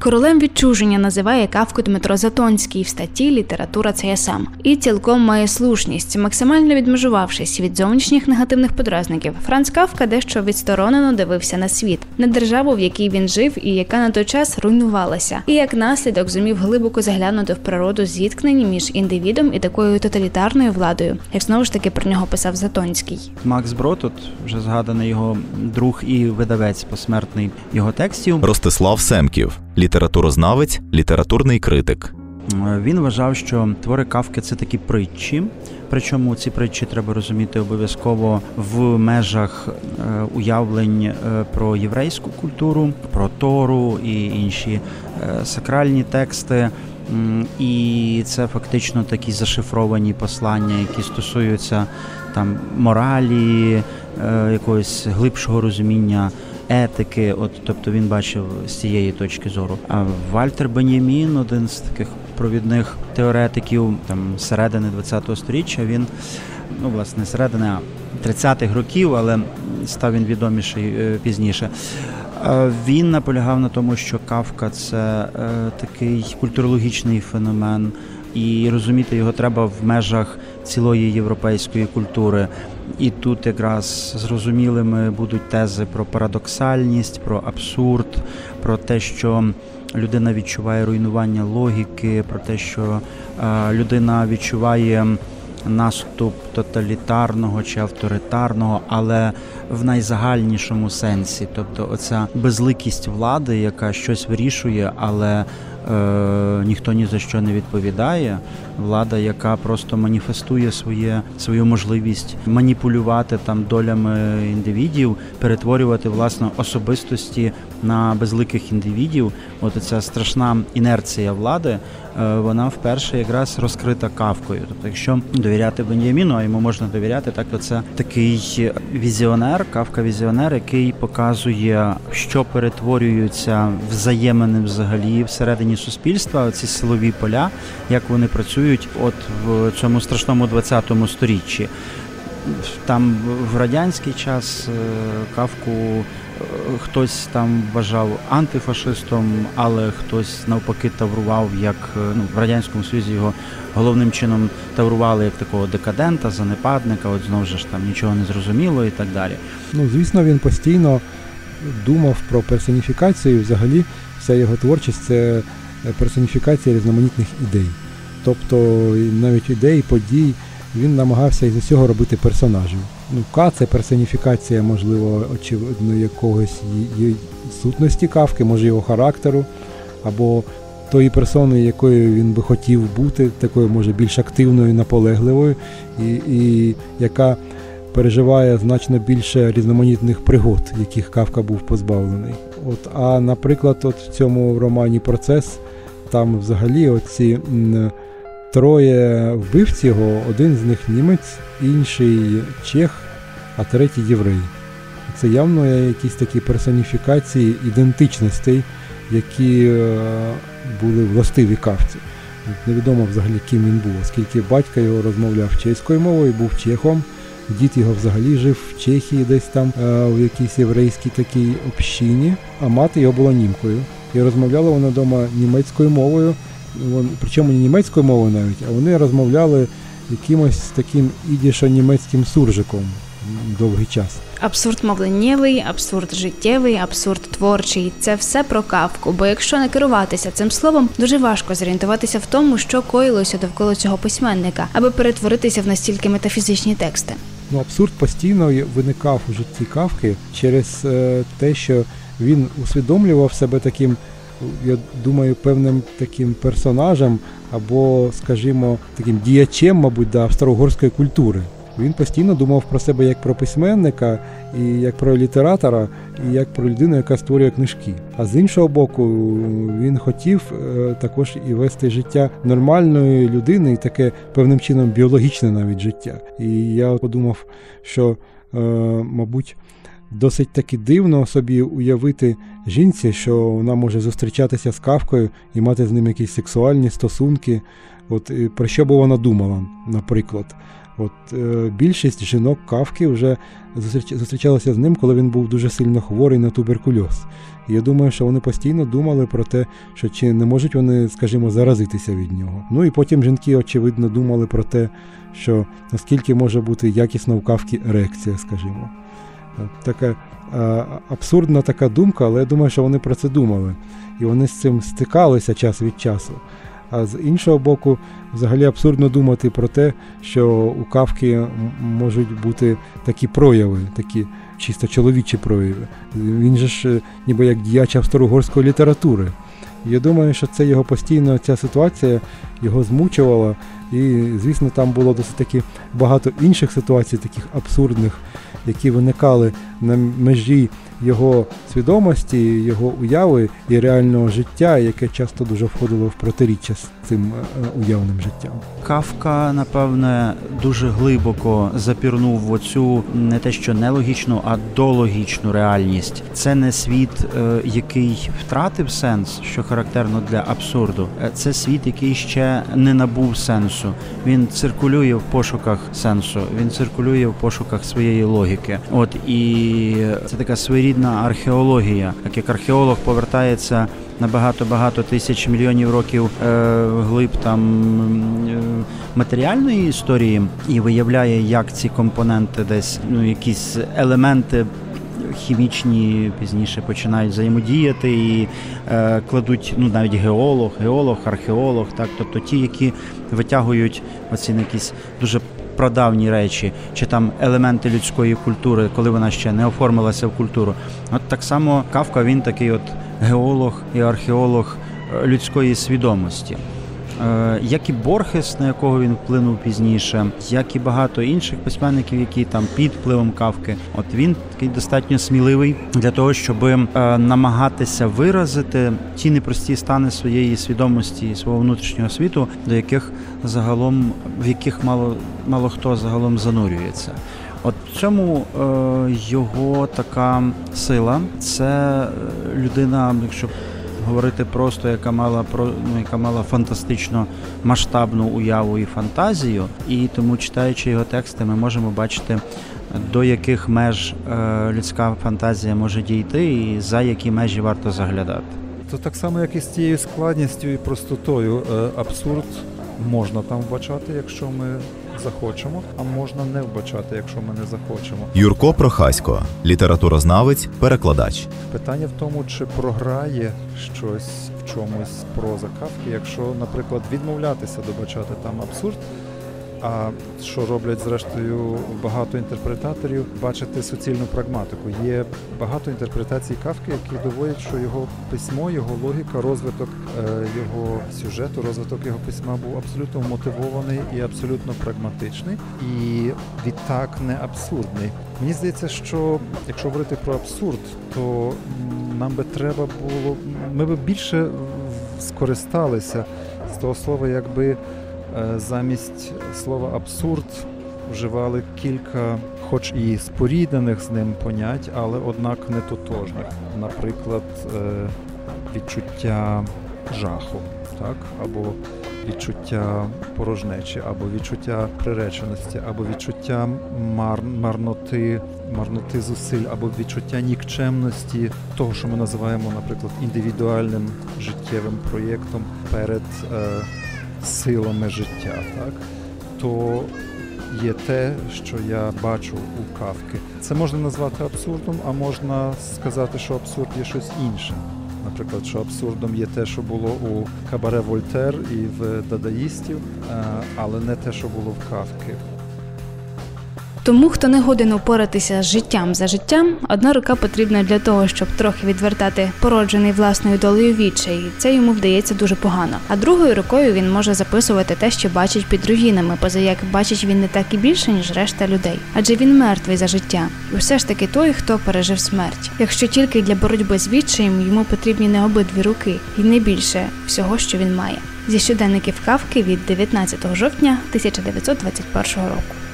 Королем відчуження називає кавку Дмитро Затонський в статті Література це я сам і цілком має слушність, максимально відмежувавшись від зовнішніх негативних подразників. Франц Кавка дещо відсторонено дивився на світ, на державу, в якій він жив, і яка на той час руйнувалася, і як наслідок зумів глибоко заглянути в природу зіткнень між індивідом і такою тоталітарною владою, як знову ж таки про нього писав Затонський. Макс Брод, от вже згаданий його друг і видавець посмертний його текстів. Ростислав Семків, літературознавець, літературний критик. Е, Він вважав, що твори Кавки це такі притчі. Причому ці притчі треба розуміти обов'язково в межах е, уявлень е, про єврейську культуру, про Тору і інші сакральні тексти. І це фактично такі зашифровані послання, які стосуються там моралі, якогось глибшого розуміння етики. От, тобто він бачив з цієї точки зору. А Вальтер Бенямін, один з таких провідних теоретиків там середини ХХ століття, він ну власне середини а, 30-х років, але став він відоміший е, пізніше. Він наполягав на тому, що Кавка це е, такий культурологічний феномен, і розуміти його треба в межах цілої європейської культури. І тут якраз зрозумілими будуть тези про парадоксальність, про абсурд, про те, що людина відчуває руйнування логіки, про те, що е, людина відчуває наступ тоталітарного чи авторитарного, але в найзагальнішому сенсі. Тобто, оця безликість влади, яка щось вирішує, але е, ніхто ні за що не відповідає. Влада, яка просто маніфестує своє свою можливість маніпулювати там долями індивідів, перетворювати власне особистості на безликих індивідів. От ця страшна інерція влади, е, вона вперше якраз розкрита кавкою. Тобто, якщо довіряти Бенjamіну, а йому можна довіряти, так то це такий візіонер, кавка візіонер, який показує, що перетворюються взаємини взагалі всередині суспільства, ці силові поля, як вони працюють, от в цьому страшному 20-му сторіччі. Там в радянський час е, кавку е, хтось там вважав антифашистом, але хтось навпаки таврував як е, ну в радянському союзі його головним чином таврували як такого декадента, занепадника. От знову ж там нічого не зрозуміло і так далі. Ну, звісно, він постійно думав про персоніфікацію. Взагалі, вся його творчість це персоніфікація різноманітних ідей. Тобто навіть ідей, подій, він намагався із усього робити персонажів. Ну, К це персоніфікація, можливо, очевидно, якогось ї- ї- сутності кавки, може його характеру, або тої персони, якою він би хотів бути, такою може більш активною, наполегливою, і, і яка переживає значно більше різноманітних пригод, яких Кавка був позбавлений. От, а наприклад, от в цьому романі Процес там взагалі оці м, троє вбивць його, один з них німець, інший чех, а третій єврей. Це явно якісь такі персоніфікації ідентичностей, які е, були властиві кавці. Невідомо взагалі, ким він був, оскільки батько його розмовляв чеською мовою, був чехом. Дід його взагалі жив в Чехії, десь там е, в якійсь єврейській такій общині, а мати його була німкою. І розмовляла вона вдома німецькою мовою, причому не німецькою мовою навіть, а вони розмовляли якимось таким ідішо-німецьким суржиком довгий час. Абсурд мовленнєвий, абсурд життєвий, абсурд творчий це все про кавку. Бо якщо не керуватися цим словом, дуже важко зорієнтуватися в тому, що коїлося довкола цього письменника, аби перетворитися в настільки метафізичні тексти. Ну, абсурд постійно виникав у житті Кавки через е, те, що він усвідомлював себе таким, я думаю, певним таким персонажем або, скажімо, таким діячем, мабуть, да, австро-угорської культури. Він постійно думав про себе як про письменника, і як про літератора, і як про людину, яка створює книжки. А з іншого боку, він хотів е, також і вести життя нормальної людини, і таке певним чином біологічне навіть життя. І я подумав, що, е, мабуть, досить таки дивно собі уявити жінці, що вона може зустрічатися з кавкою і мати з ним якісь сексуальні стосунки. От про що би вона думала, наприклад. От е, більшість жінок кавки вже зустрічалися з ним, коли він був дуже сильно хворий на туберкульоз. І я думаю, що вони постійно думали про те, що чи не можуть вони, скажімо, заразитися від нього. Ну і потім жінки, очевидно, думали про те, що наскільки може бути якісна в кавки ерекція, скажімо. Така абсурдна така думка, але я думаю, що вони про це думали. І вони з цим стикалися час від часу. А з іншого боку, взагалі абсурдно думати про те, що у кавки можуть бути такі прояви, такі чисто чоловічі прояви. Він же ж е, ніби як діяч австро-угорської літератури. Я думаю, що це його постійно ця ситуація його змучувала. І, звісно, там було досить таки багато інших ситуацій, таких абсурдних, які виникали на межі його свідомості, його уяви і реального життя, яке часто дуже входило в протиріччя з цим е, уявним життям. Кавка, напевне, дуже глибоко запірнув в оцю не те, що нелогічну, а дологічну реальність. Це не світ, е, який втратив сенс, що характерно для абсурду. Е, це світ, який ще не набув сенсу. Він циркулює в пошуках сенсу. Він циркулює в пошуках своєї логіки. От і це така своєрідна археологія, так як археолог повертається на багато-багато тисяч мільйонів років е, глиб там е, матеріальної історії і виявляє, як ці компоненти десь ну якісь елементи. Хімічні пізніше починають взаємодіяти і е, кладуть ну навіть геолог, геолог, археолог, так тобто ті, які витягують оці якісь дуже прадавні речі, чи там елементи людської культури, коли вона ще не оформилася в культуру. От так само Кавка він такий от геолог і археолог е, людської свідомості. Е, як і Борхес, на якого він вплинув пізніше, як і багато інших письменників, які там під впливом кавки, от він такий достатньо сміливий для того, щоб е, намагатися виразити ті непрості стани своєї свідомості, свого внутрішнього світу, до яких загалом в яких мало мало хто загалом занурюється. От в цьому е, його така сила. Це людина, якщо говорити просто, яка мала ну, яка мала фантастично масштабну уяву і фантазію, і тому, читаючи його тексти, ми можемо бачити. До яких меж е, людська фантазія може дійти, і за які межі варто заглядати, то так само, як і з тією складністю і простотою, е, абсурд можна там вбачати, якщо ми захочемо, а можна не вбачати, якщо ми не захочемо. Юрко Прохасько, літературознавець, перекладач. Питання в тому, чи програє щось в чомусь проза Кавки, якщо, наприклад, відмовлятися добачати там абсурд. А що роблять зрештою багато інтерпретаторів, бачити суцільну прагматику. Є багато інтерпретацій кавки, які доводять, що його письмо, його логіка, розвиток е, його сюжету, розвиток його письма був абсолютно мотивований і абсолютно прагматичний, і відтак не абсурдний. Мені здається, що якщо говорити про абсурд, то нам би треба було, ми би більше скористалися з того слова, якби. Е, замість слова абсурд вживали кілька, хоч і споріднених з ним понять, але однак не тотожних. Наприклад, е, відчуття жаху, так? або відчуття порожнечі, або відчуття приреченості, або відчуття мар... марноти, марноти зусиль, або відчуття нікчемності того, що ми називаємо, наприклад, індивідуальним життєвим проєктом перед. Е, силами життя, так? то є те, що я бачу у кавки. Це можна назвати абсурдом, а можна сказати, що абсурд є щось інше. Наприклад, що абсурдом є те, що було у Кабаре Вольтер і в дадаїстів, але не те, що було в кавки. Тому, хто не годен упоратися з життям за життям, одна рука потрібна для того, щоб трохи відвертати породжений власною долею відчай. Це йому вдається дуже погано. А другою рукою він може записувати те, що бачить під руїнами, поза як бачить він не так і більше, ніж решта людей. Адже він мертвий за життя. І все ж таки той, хто пережив смерть. Якщо тільки для боротьби з відчаєм йому потрібні не обидві руки, і не більше всього, що він має. Зі щоденників Кавки від 19 жовтня 1921 року.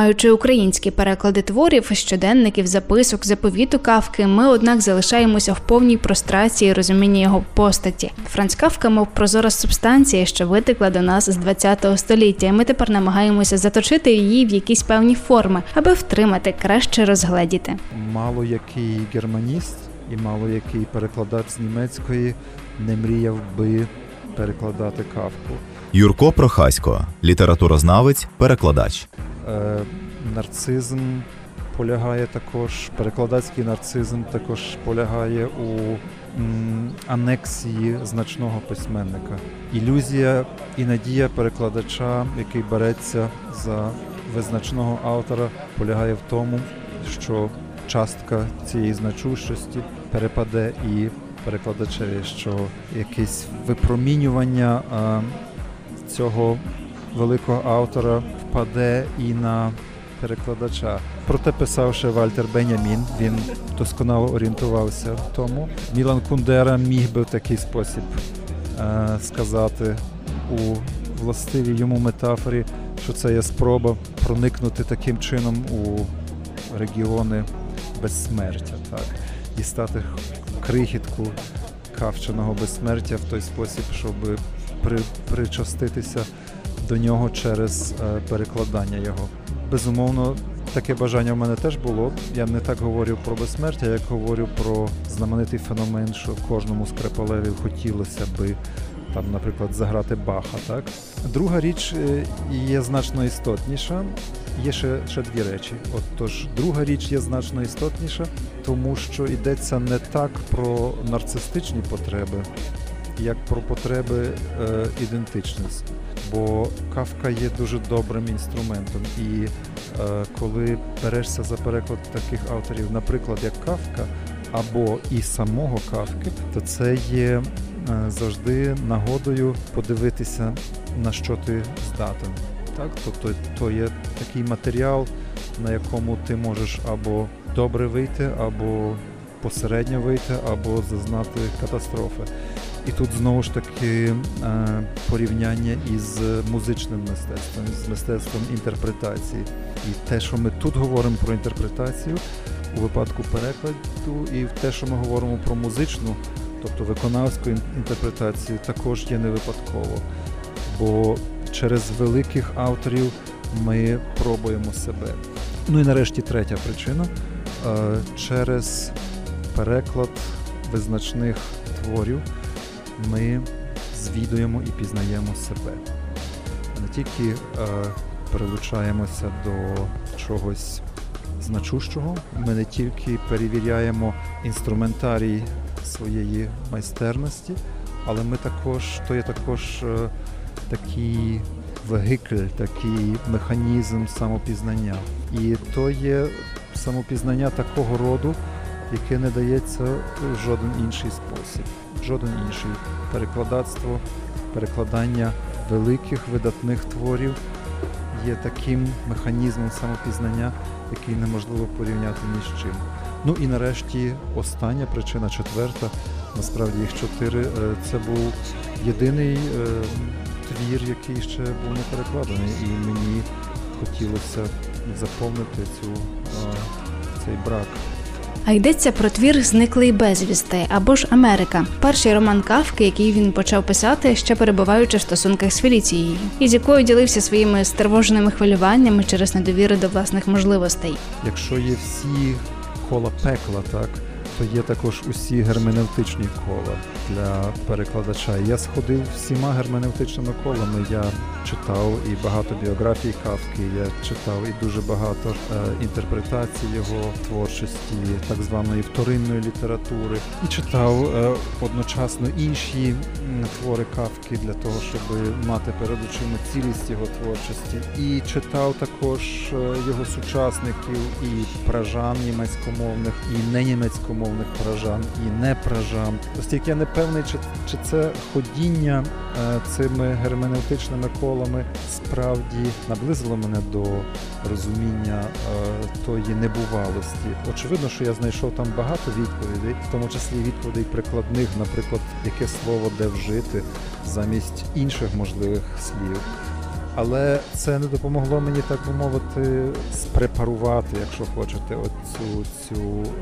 Маючи українські переклади творів, щоденників, записок, заповіту Кавки, ми, однак, залишаємося в повній прострації розуміння його постаті. Франц Кавка, мов прозора субстанція, що витекла до нас з ХХ століття, і ми тепер намагаємося заточити її в якісь певні форми, аби втримати, краще розгледіти. Мало який германіст і мало який перекладач з німецької не мріяв би перекладати кавку. Юрко Прохасько, літературознавець, перекладач. Е, нарцизм полягає також, перекладацький нарцизм також полягає у анексії значного письменника. Ілюзія і надія перекладача, який береться за визначного автора, полягає в тому, що частка цієї значущості перепаде і перекладачеві, що якесь випромінювання цього великого автора впаде і на перекладача. Проте писав ще Вальтер Бенямін, він досконало орієнтувався в тому. Мілан Кундера міг би в такий спосіб е, сказати у властивій йому метафорі, що це є спроба проникнути таким чином у регіони безсмертя, так, дістати крихітку кавченого безсмертя в той спосіб, щоб при, причаститися до нього через е, перекладання його. Безумовно, таке бажання в мене теж було. Я не так говорю про безсмертя, як говорю про знаменитий феномен, що кожному скрипалеві хотілося би там, наприклад, заграти Баха. Так? Друга річ е, є значно істотніша. Є ще, ще дві речі. От, тож, друга річ є значно істотніша, тому що йдеться не так про нарцистичні потреби, як про потреби е, ідентичності. Бо кавка є дуже добрим інструментом. І е, коли берешся за переклад таких авторів, наприклад, як Кавка, або і самого Кавки, то це є е, завжди нагодою подивитися, на що ти здатен. Так? Тобто то є такий матеріал, на якому ти можеш або добре вийти, або посередньо вийти, або зазнати катастрофи. І тут знову ж таки е, порівняння із музичним мистецтвом, з мистецтвом інтерпретації. І те, що ми тут говоримо про інтерпретацію у випадку перекладу, і те, що ми говоримо про музичну, тобто виконавську інтерпретацію, також є не випадково. Бо через великих авторів ми пробуємо себе. Ну і нарешті третя причина е, через переклад визначних творів ми звідуємо і пізнаємо себе. Не тільки е, прилучаємося до чогось значущого, ми не тільки перевіряємо інструментарій своєї майстерності, але ми також, то є також е, такий вегикль, такий механізм самопізнання. І то є самопізнання такого роду, яке не дається в жоден інший спосіб, жоден інший перекладацтво, перекладання великих видатних творів є таким механізмом самопізнання, який неможливо порівняти ні з чим. Ну і нарешті остання причина, четверта, насправді їх чотири. е, Це був єдиний е, твір, який ще був не перекладений, і мені хотілося заповнити цю, е, цей брак. А йдеться про твір Зниклий безвісти або ж Америка, перший роман Кавки, який він почав писати, ще перебуваючи в стосунках з Феліцією, з якою ділився своїми стривоженими хвилюваннями через недовіри до власних можливостей. Якщо є всі кола пекла, так, то є також усі герменевтичні кола для перекладача. Я сходив всіма герменевтичними колами. Я читав і багато біографій Кавки, я читав і дуже багато е, інтерпретацій його творчості, так званої вторинної літератури, і читав е, одночасно інші твори Кавки для того, щоб мати перед очима цілість його творчості. І читав також е, його сучасників і пражан німецькомовних, і не німецькомовних умовних пражан і не пражан. Оскільки я не певний, чи, чи це ходіння е, цими герменевтичними колами справді наблизило мене до розуміння е, тої небувалості. Очевидно, що я знайшов там багато відповідей, в тому числі відповідей прикладних, наприклад, яке слово де вжити замість інших можливих слів. Але це не допомогло мені, так би мовити, спрепарувати, якщо хочете, оцю цю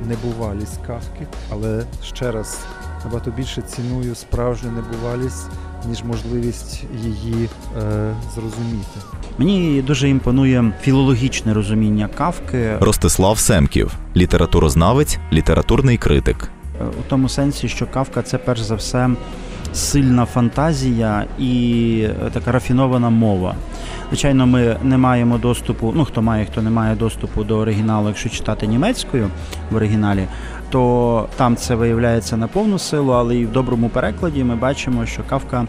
небувалість кавки. Але ще раз набагато більше ціную справжню небувалість, ніж можливість її е, зрозуміти. Мені дуже імпонує філологічне розуміння кавки Ростислав Семків, літературознавець, літературний критик. е, у тому сенсі, що кавка це перш за все сильна фантазія і е, така рафінована мова. Звичайно, ми не маємо доступу. Ну хто має, хто не має доступу до оригіналу, якщо читати німецькою в оригіналі, то там це виявляється на повну силу, але і в доброму перекладі ми бачимо, що кавка.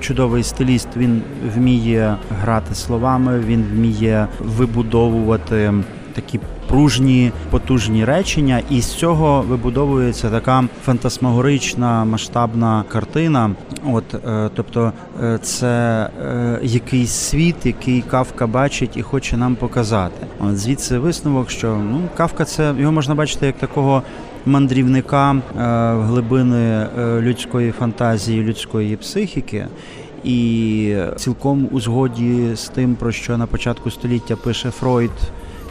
Чудовий стиліст, він вміє грати словами, він вміє вибудовувати такі пружні, потужні речення, і з цього вибудовується така фантасмагорична масштабна картина. От, е, тобто, е, це е, якийсь світ, який Кафка бачить і хоче нам показати. От звідси висновок, що ну Кафка, це його можна бачити як такого. Мандрівника в глибини людської фантазії, людської психіки, і цілком у згоді з тим, про що на початку століття пише Фройд.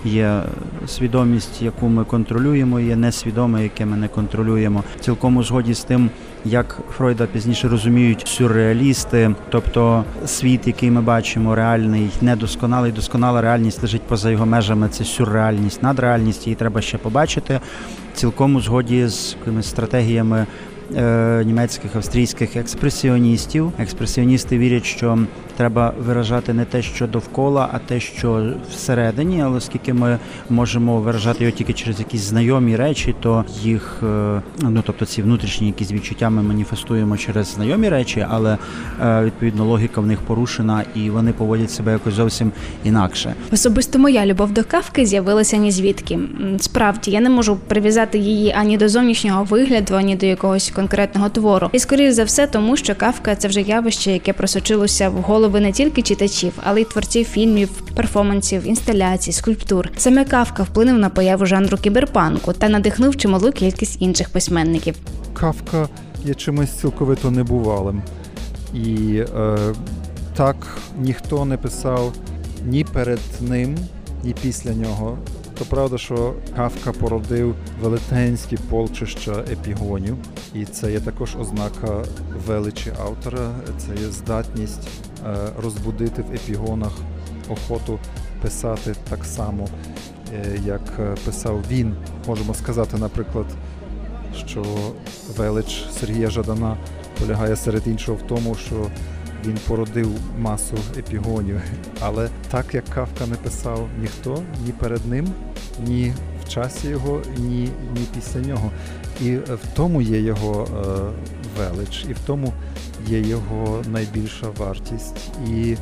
Є свідомість, яку ми контролюємо, є несвідоме, яке ми не контролюємо. Цілком у згоді з тим, як Фройда пізніше розуміють сюрреалісти, тобто світ, який ми бачимо, реальний, недосконалий, досконала реальність лежить поза його межами. Це сюрреальність, надреальність, її треба ще побачити. Цілком у згоді з якимись стратегіями німецьких австрійських експресіоністів. Експресіоністи вірять, що треба виражати не те, що довкола, а те, що всередині. Але оскільки ми можемо виражати його тільки через якісь знайомі речі, то їх е, ну тобто ці внутрішні якісь відчуття ми маніфестуємо через знайомі речі, але е, відповідно логіка в них порушена і вони поводять себе якось зовсім інакше. Особисто моя любов до кавки з'явилася ні звідки. Справді, я не можу прив'язати її ані до зовнішнього вигляду, ані до якогось конкретного твору. І скоріш за все, тому що кавка це вже явище, яке просочилося в голови не тільки читачів, але й творців фільмів, перформансів, інсталяцій, скульптур. Саме кавка вплинув на появу жанру кіберпанку та надихнув чималу кількість інших письменників. Кавка є чимось цілковито небувалим. І е, так ніхто не писав ні перед ним, ні після нього. То правда, що Кавка породив велетенські полчища епігонів, і це є також ознака величі автора. Це є здатність е, розбудити в епігонах охоту писати так само, е, як е, писав він. Можемо сказати, наприклад, що велич Сергія Жадана полягає серед іншого в тому, що він породив масу епігонів. Але так як Кавка не писав ніхто ні перед ним, ні в часі його, ні, ні після нього. І е, в тому є його е, велич, і в тому є його найбільша вартість. І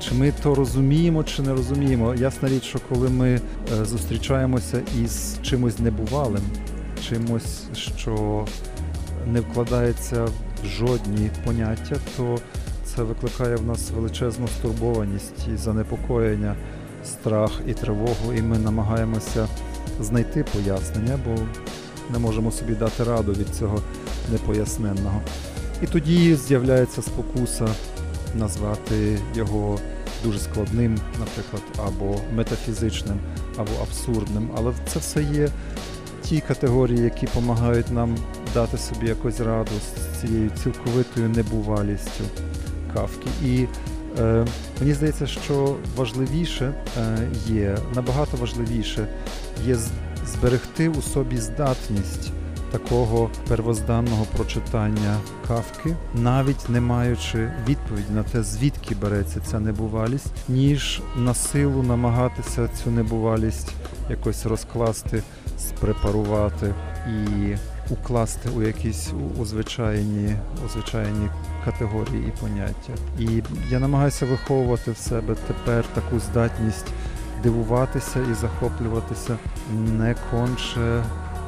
чи ми то розуміємо, чи не розуміємо? Ясна річ, що коли ми е, зустрічаємося із чимось небувалим, чимось, що не вкладається в жодні поняття, то це викликає в нас величезну стурбованість і занепокоєння, страх і тривогу, і ми намагаємося знайти пояснення, бо не можемо собі дати раду від цього непоясненного. І тоді з'являється спокуса назвати його дуже складним, наприклад, або метафізичним, або абсурдним. Але це все є ті категорії, які допомагають нам дати собі якось раду з цією цілковитою небувалістю кавки. І е, мені здається, що важливіше е, є, набагато важливіше є зберегти у собі здатність такого первозданного прочитання кавки, навіть не маючи відповіді на те, звідки береться ця небувалість, ніж на силу намагатися цю небувалість якось розкласти, спрепарувати і укласти у якісь у- у звичайні, категорії і поняття. І я намагаюся виховувати в себе тепер таку здатність дивуватися і захоплюватися не конче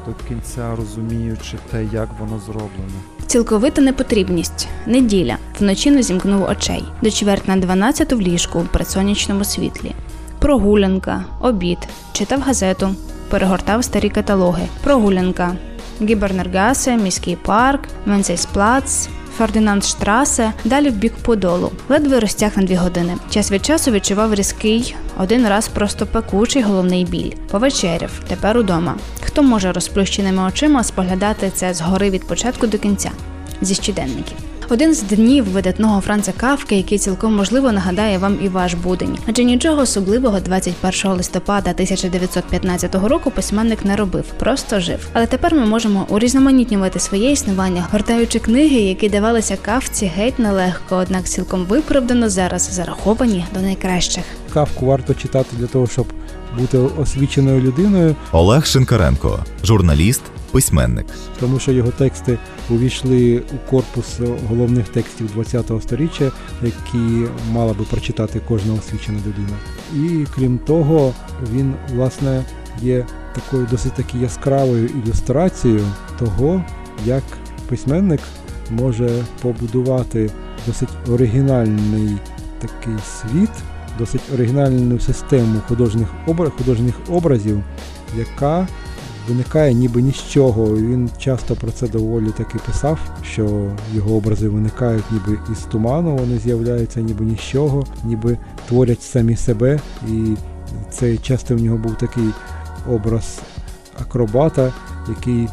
до кінця розуміючи те, як воно зроблено. Цілковита непотрібність. Неділя. Вночі не зімкнув очей. До чверть на 12 в ліжку при сонячному світлі. Прогулянка, обід, читав газету, перегортав старі каталоги. Прогулянка. Гібернергасе, міський парк, Венцейсплац, Фердинандштрасе, далі в бік Подолу. Ледве розтяг на дві години. Час від часу відчував різкий, один раз просто пекучий головний біль. Повечеряв, тепер удома. Хто може розплющеними очима споглядати це згори від початку до кінця? Зі щоденників. Один з днів видатного Франца Кавки, який цілком можливо нагадає вам і ваш будень. Адже нічого особливого 21 листопада 1915 року письменник не робив, просто жив. Але тепер ми можемо урізноманітнювати своє існування, гортаючи книги, які давалися кавці геть нелегко, однак цілком виправдано зараз зараховані до найкращих. Кавку варто читати для того, щоб бути освіченою людиною, Олег Шинкаренко, журналіст, письменник. тому що його тексти увійшли у корпус головних текстів ХХ століття, які мала би прочитати кожна освічена людина. І крім того, він власне є такою досить таки яскравою ілюстрацією того, як письменник може побудувати досить оригінальний такий світ, досить оригінальну систему художніх обра- художніх образів, яка виникає ніби ні з чого. Він часто про це доволі таки писав, що його образи виникають ніби із туману, вони з'являються ніби ні з чого, ніби творять самі себе. І це часто в нього був такий образ акробата, який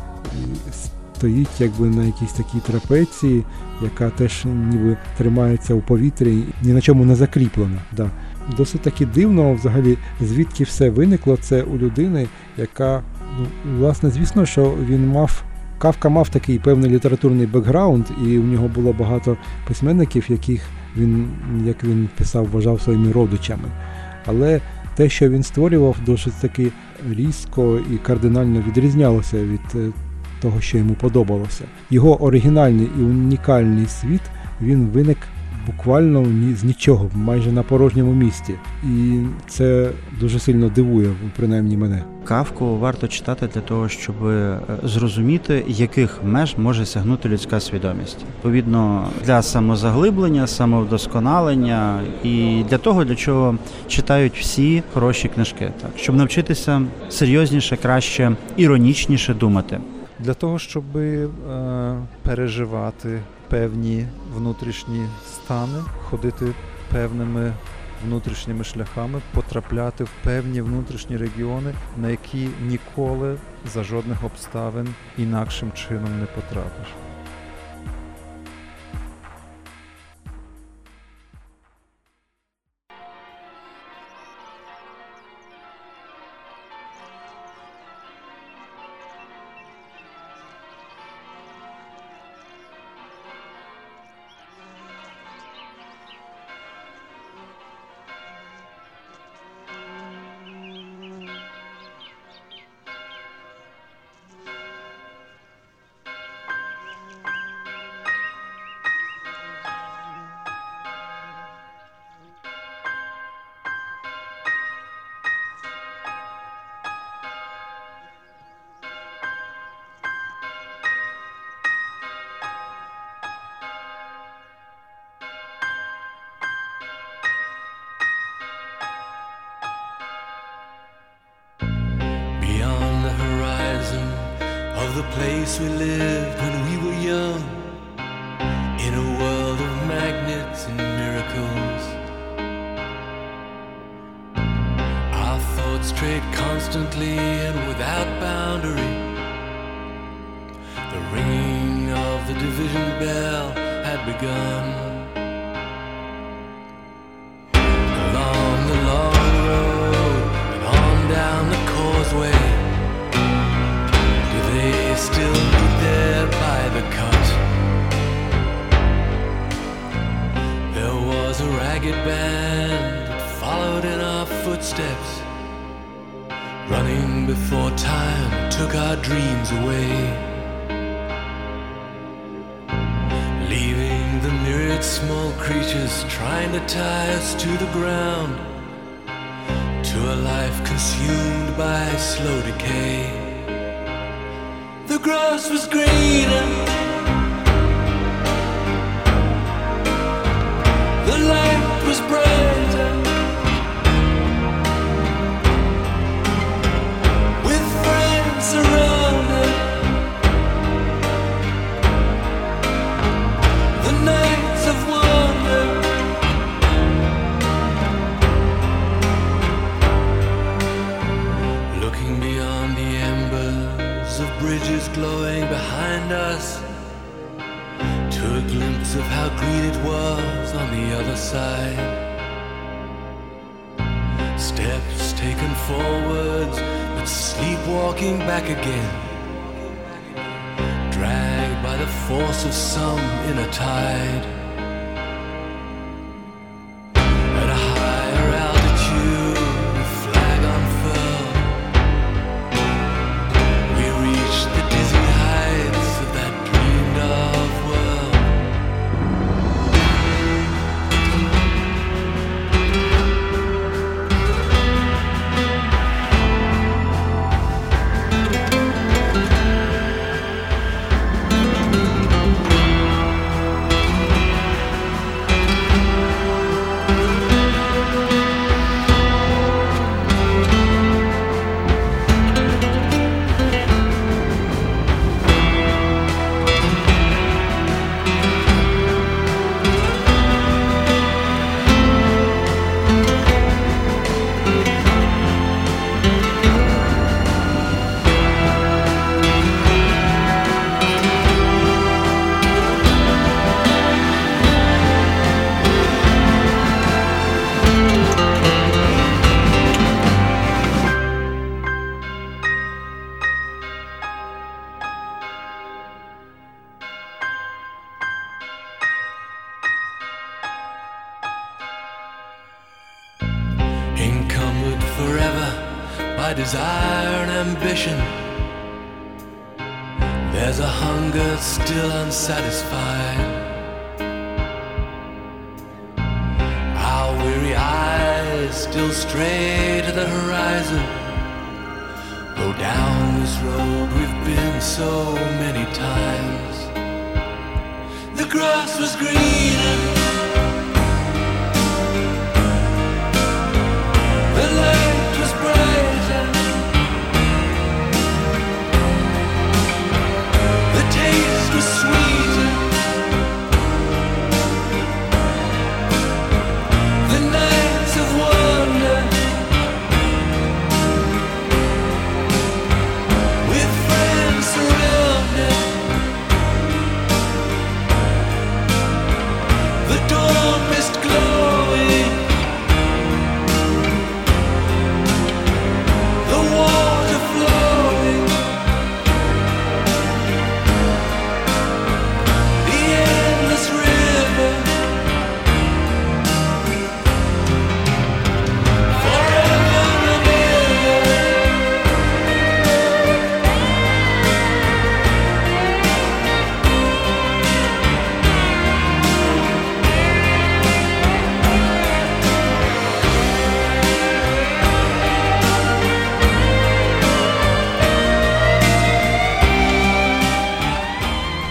стоїть якби на якійсь такій трапеції, яка теж ніби тримається у повітрі, ні на чому не закріплена. Да. Досить таки дивно, взагалі, звідки все виникло. Це у людини, яка, ну, власне, звісно, що він мав. Кавка мав такий певний літературний бекграунд, і у нього було багато письменників, яких він, як він писав, вважав своїми родичами. Але те, що він створював, досить таки різко і кардинально відрізнялося від е, того, що йому подобалося. Його оригінальний і унікальний світ він виник буквально ні- з нічого, майже на порожньому місці. І це дуже сильно дивує, принаймні мене. Кавку варто читати для того, щоб е, зрозуміти, яких меж може сягнути людська свідомість. Відповідно, для самозаглиблення, самовдосконалення і для того, для чого читають всі хороші книжки, так щоб навчитися серйозніше, краще, іронічніше думати. Для того, щоб е, переживати певні внутрішні стани, ходити певними внутрішніми шляхами, потрапляти в певні внутрішні регіони, на які ніколи за жодних обставин інакшим чином не потрапиш. Begun. Trying to tie us to the ground. To a life consumed by slow decay. The grass was greener. Sleepwalking back again. Dragged by the force of some inner tide.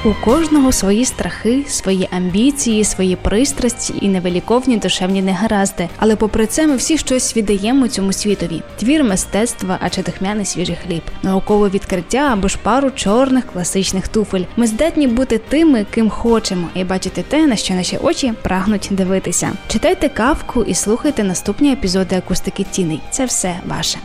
У кожного свої страхи, свої амбіції, свої пристрасті і невеликовні душевні негаразди. Але попри це, ми всі щось віддаємо цьому світові: твір мистецтва, а чи дихмяний свіжий хліб, наукове відкриття або ж пару чорних класичних туфель. Ми здатні бути тими, ким хочемо, і бачити те, на що наші очі прагнуть дивитися. Читайте кавку і слухайте наступні епізоди акустики тіней. Це все ваше.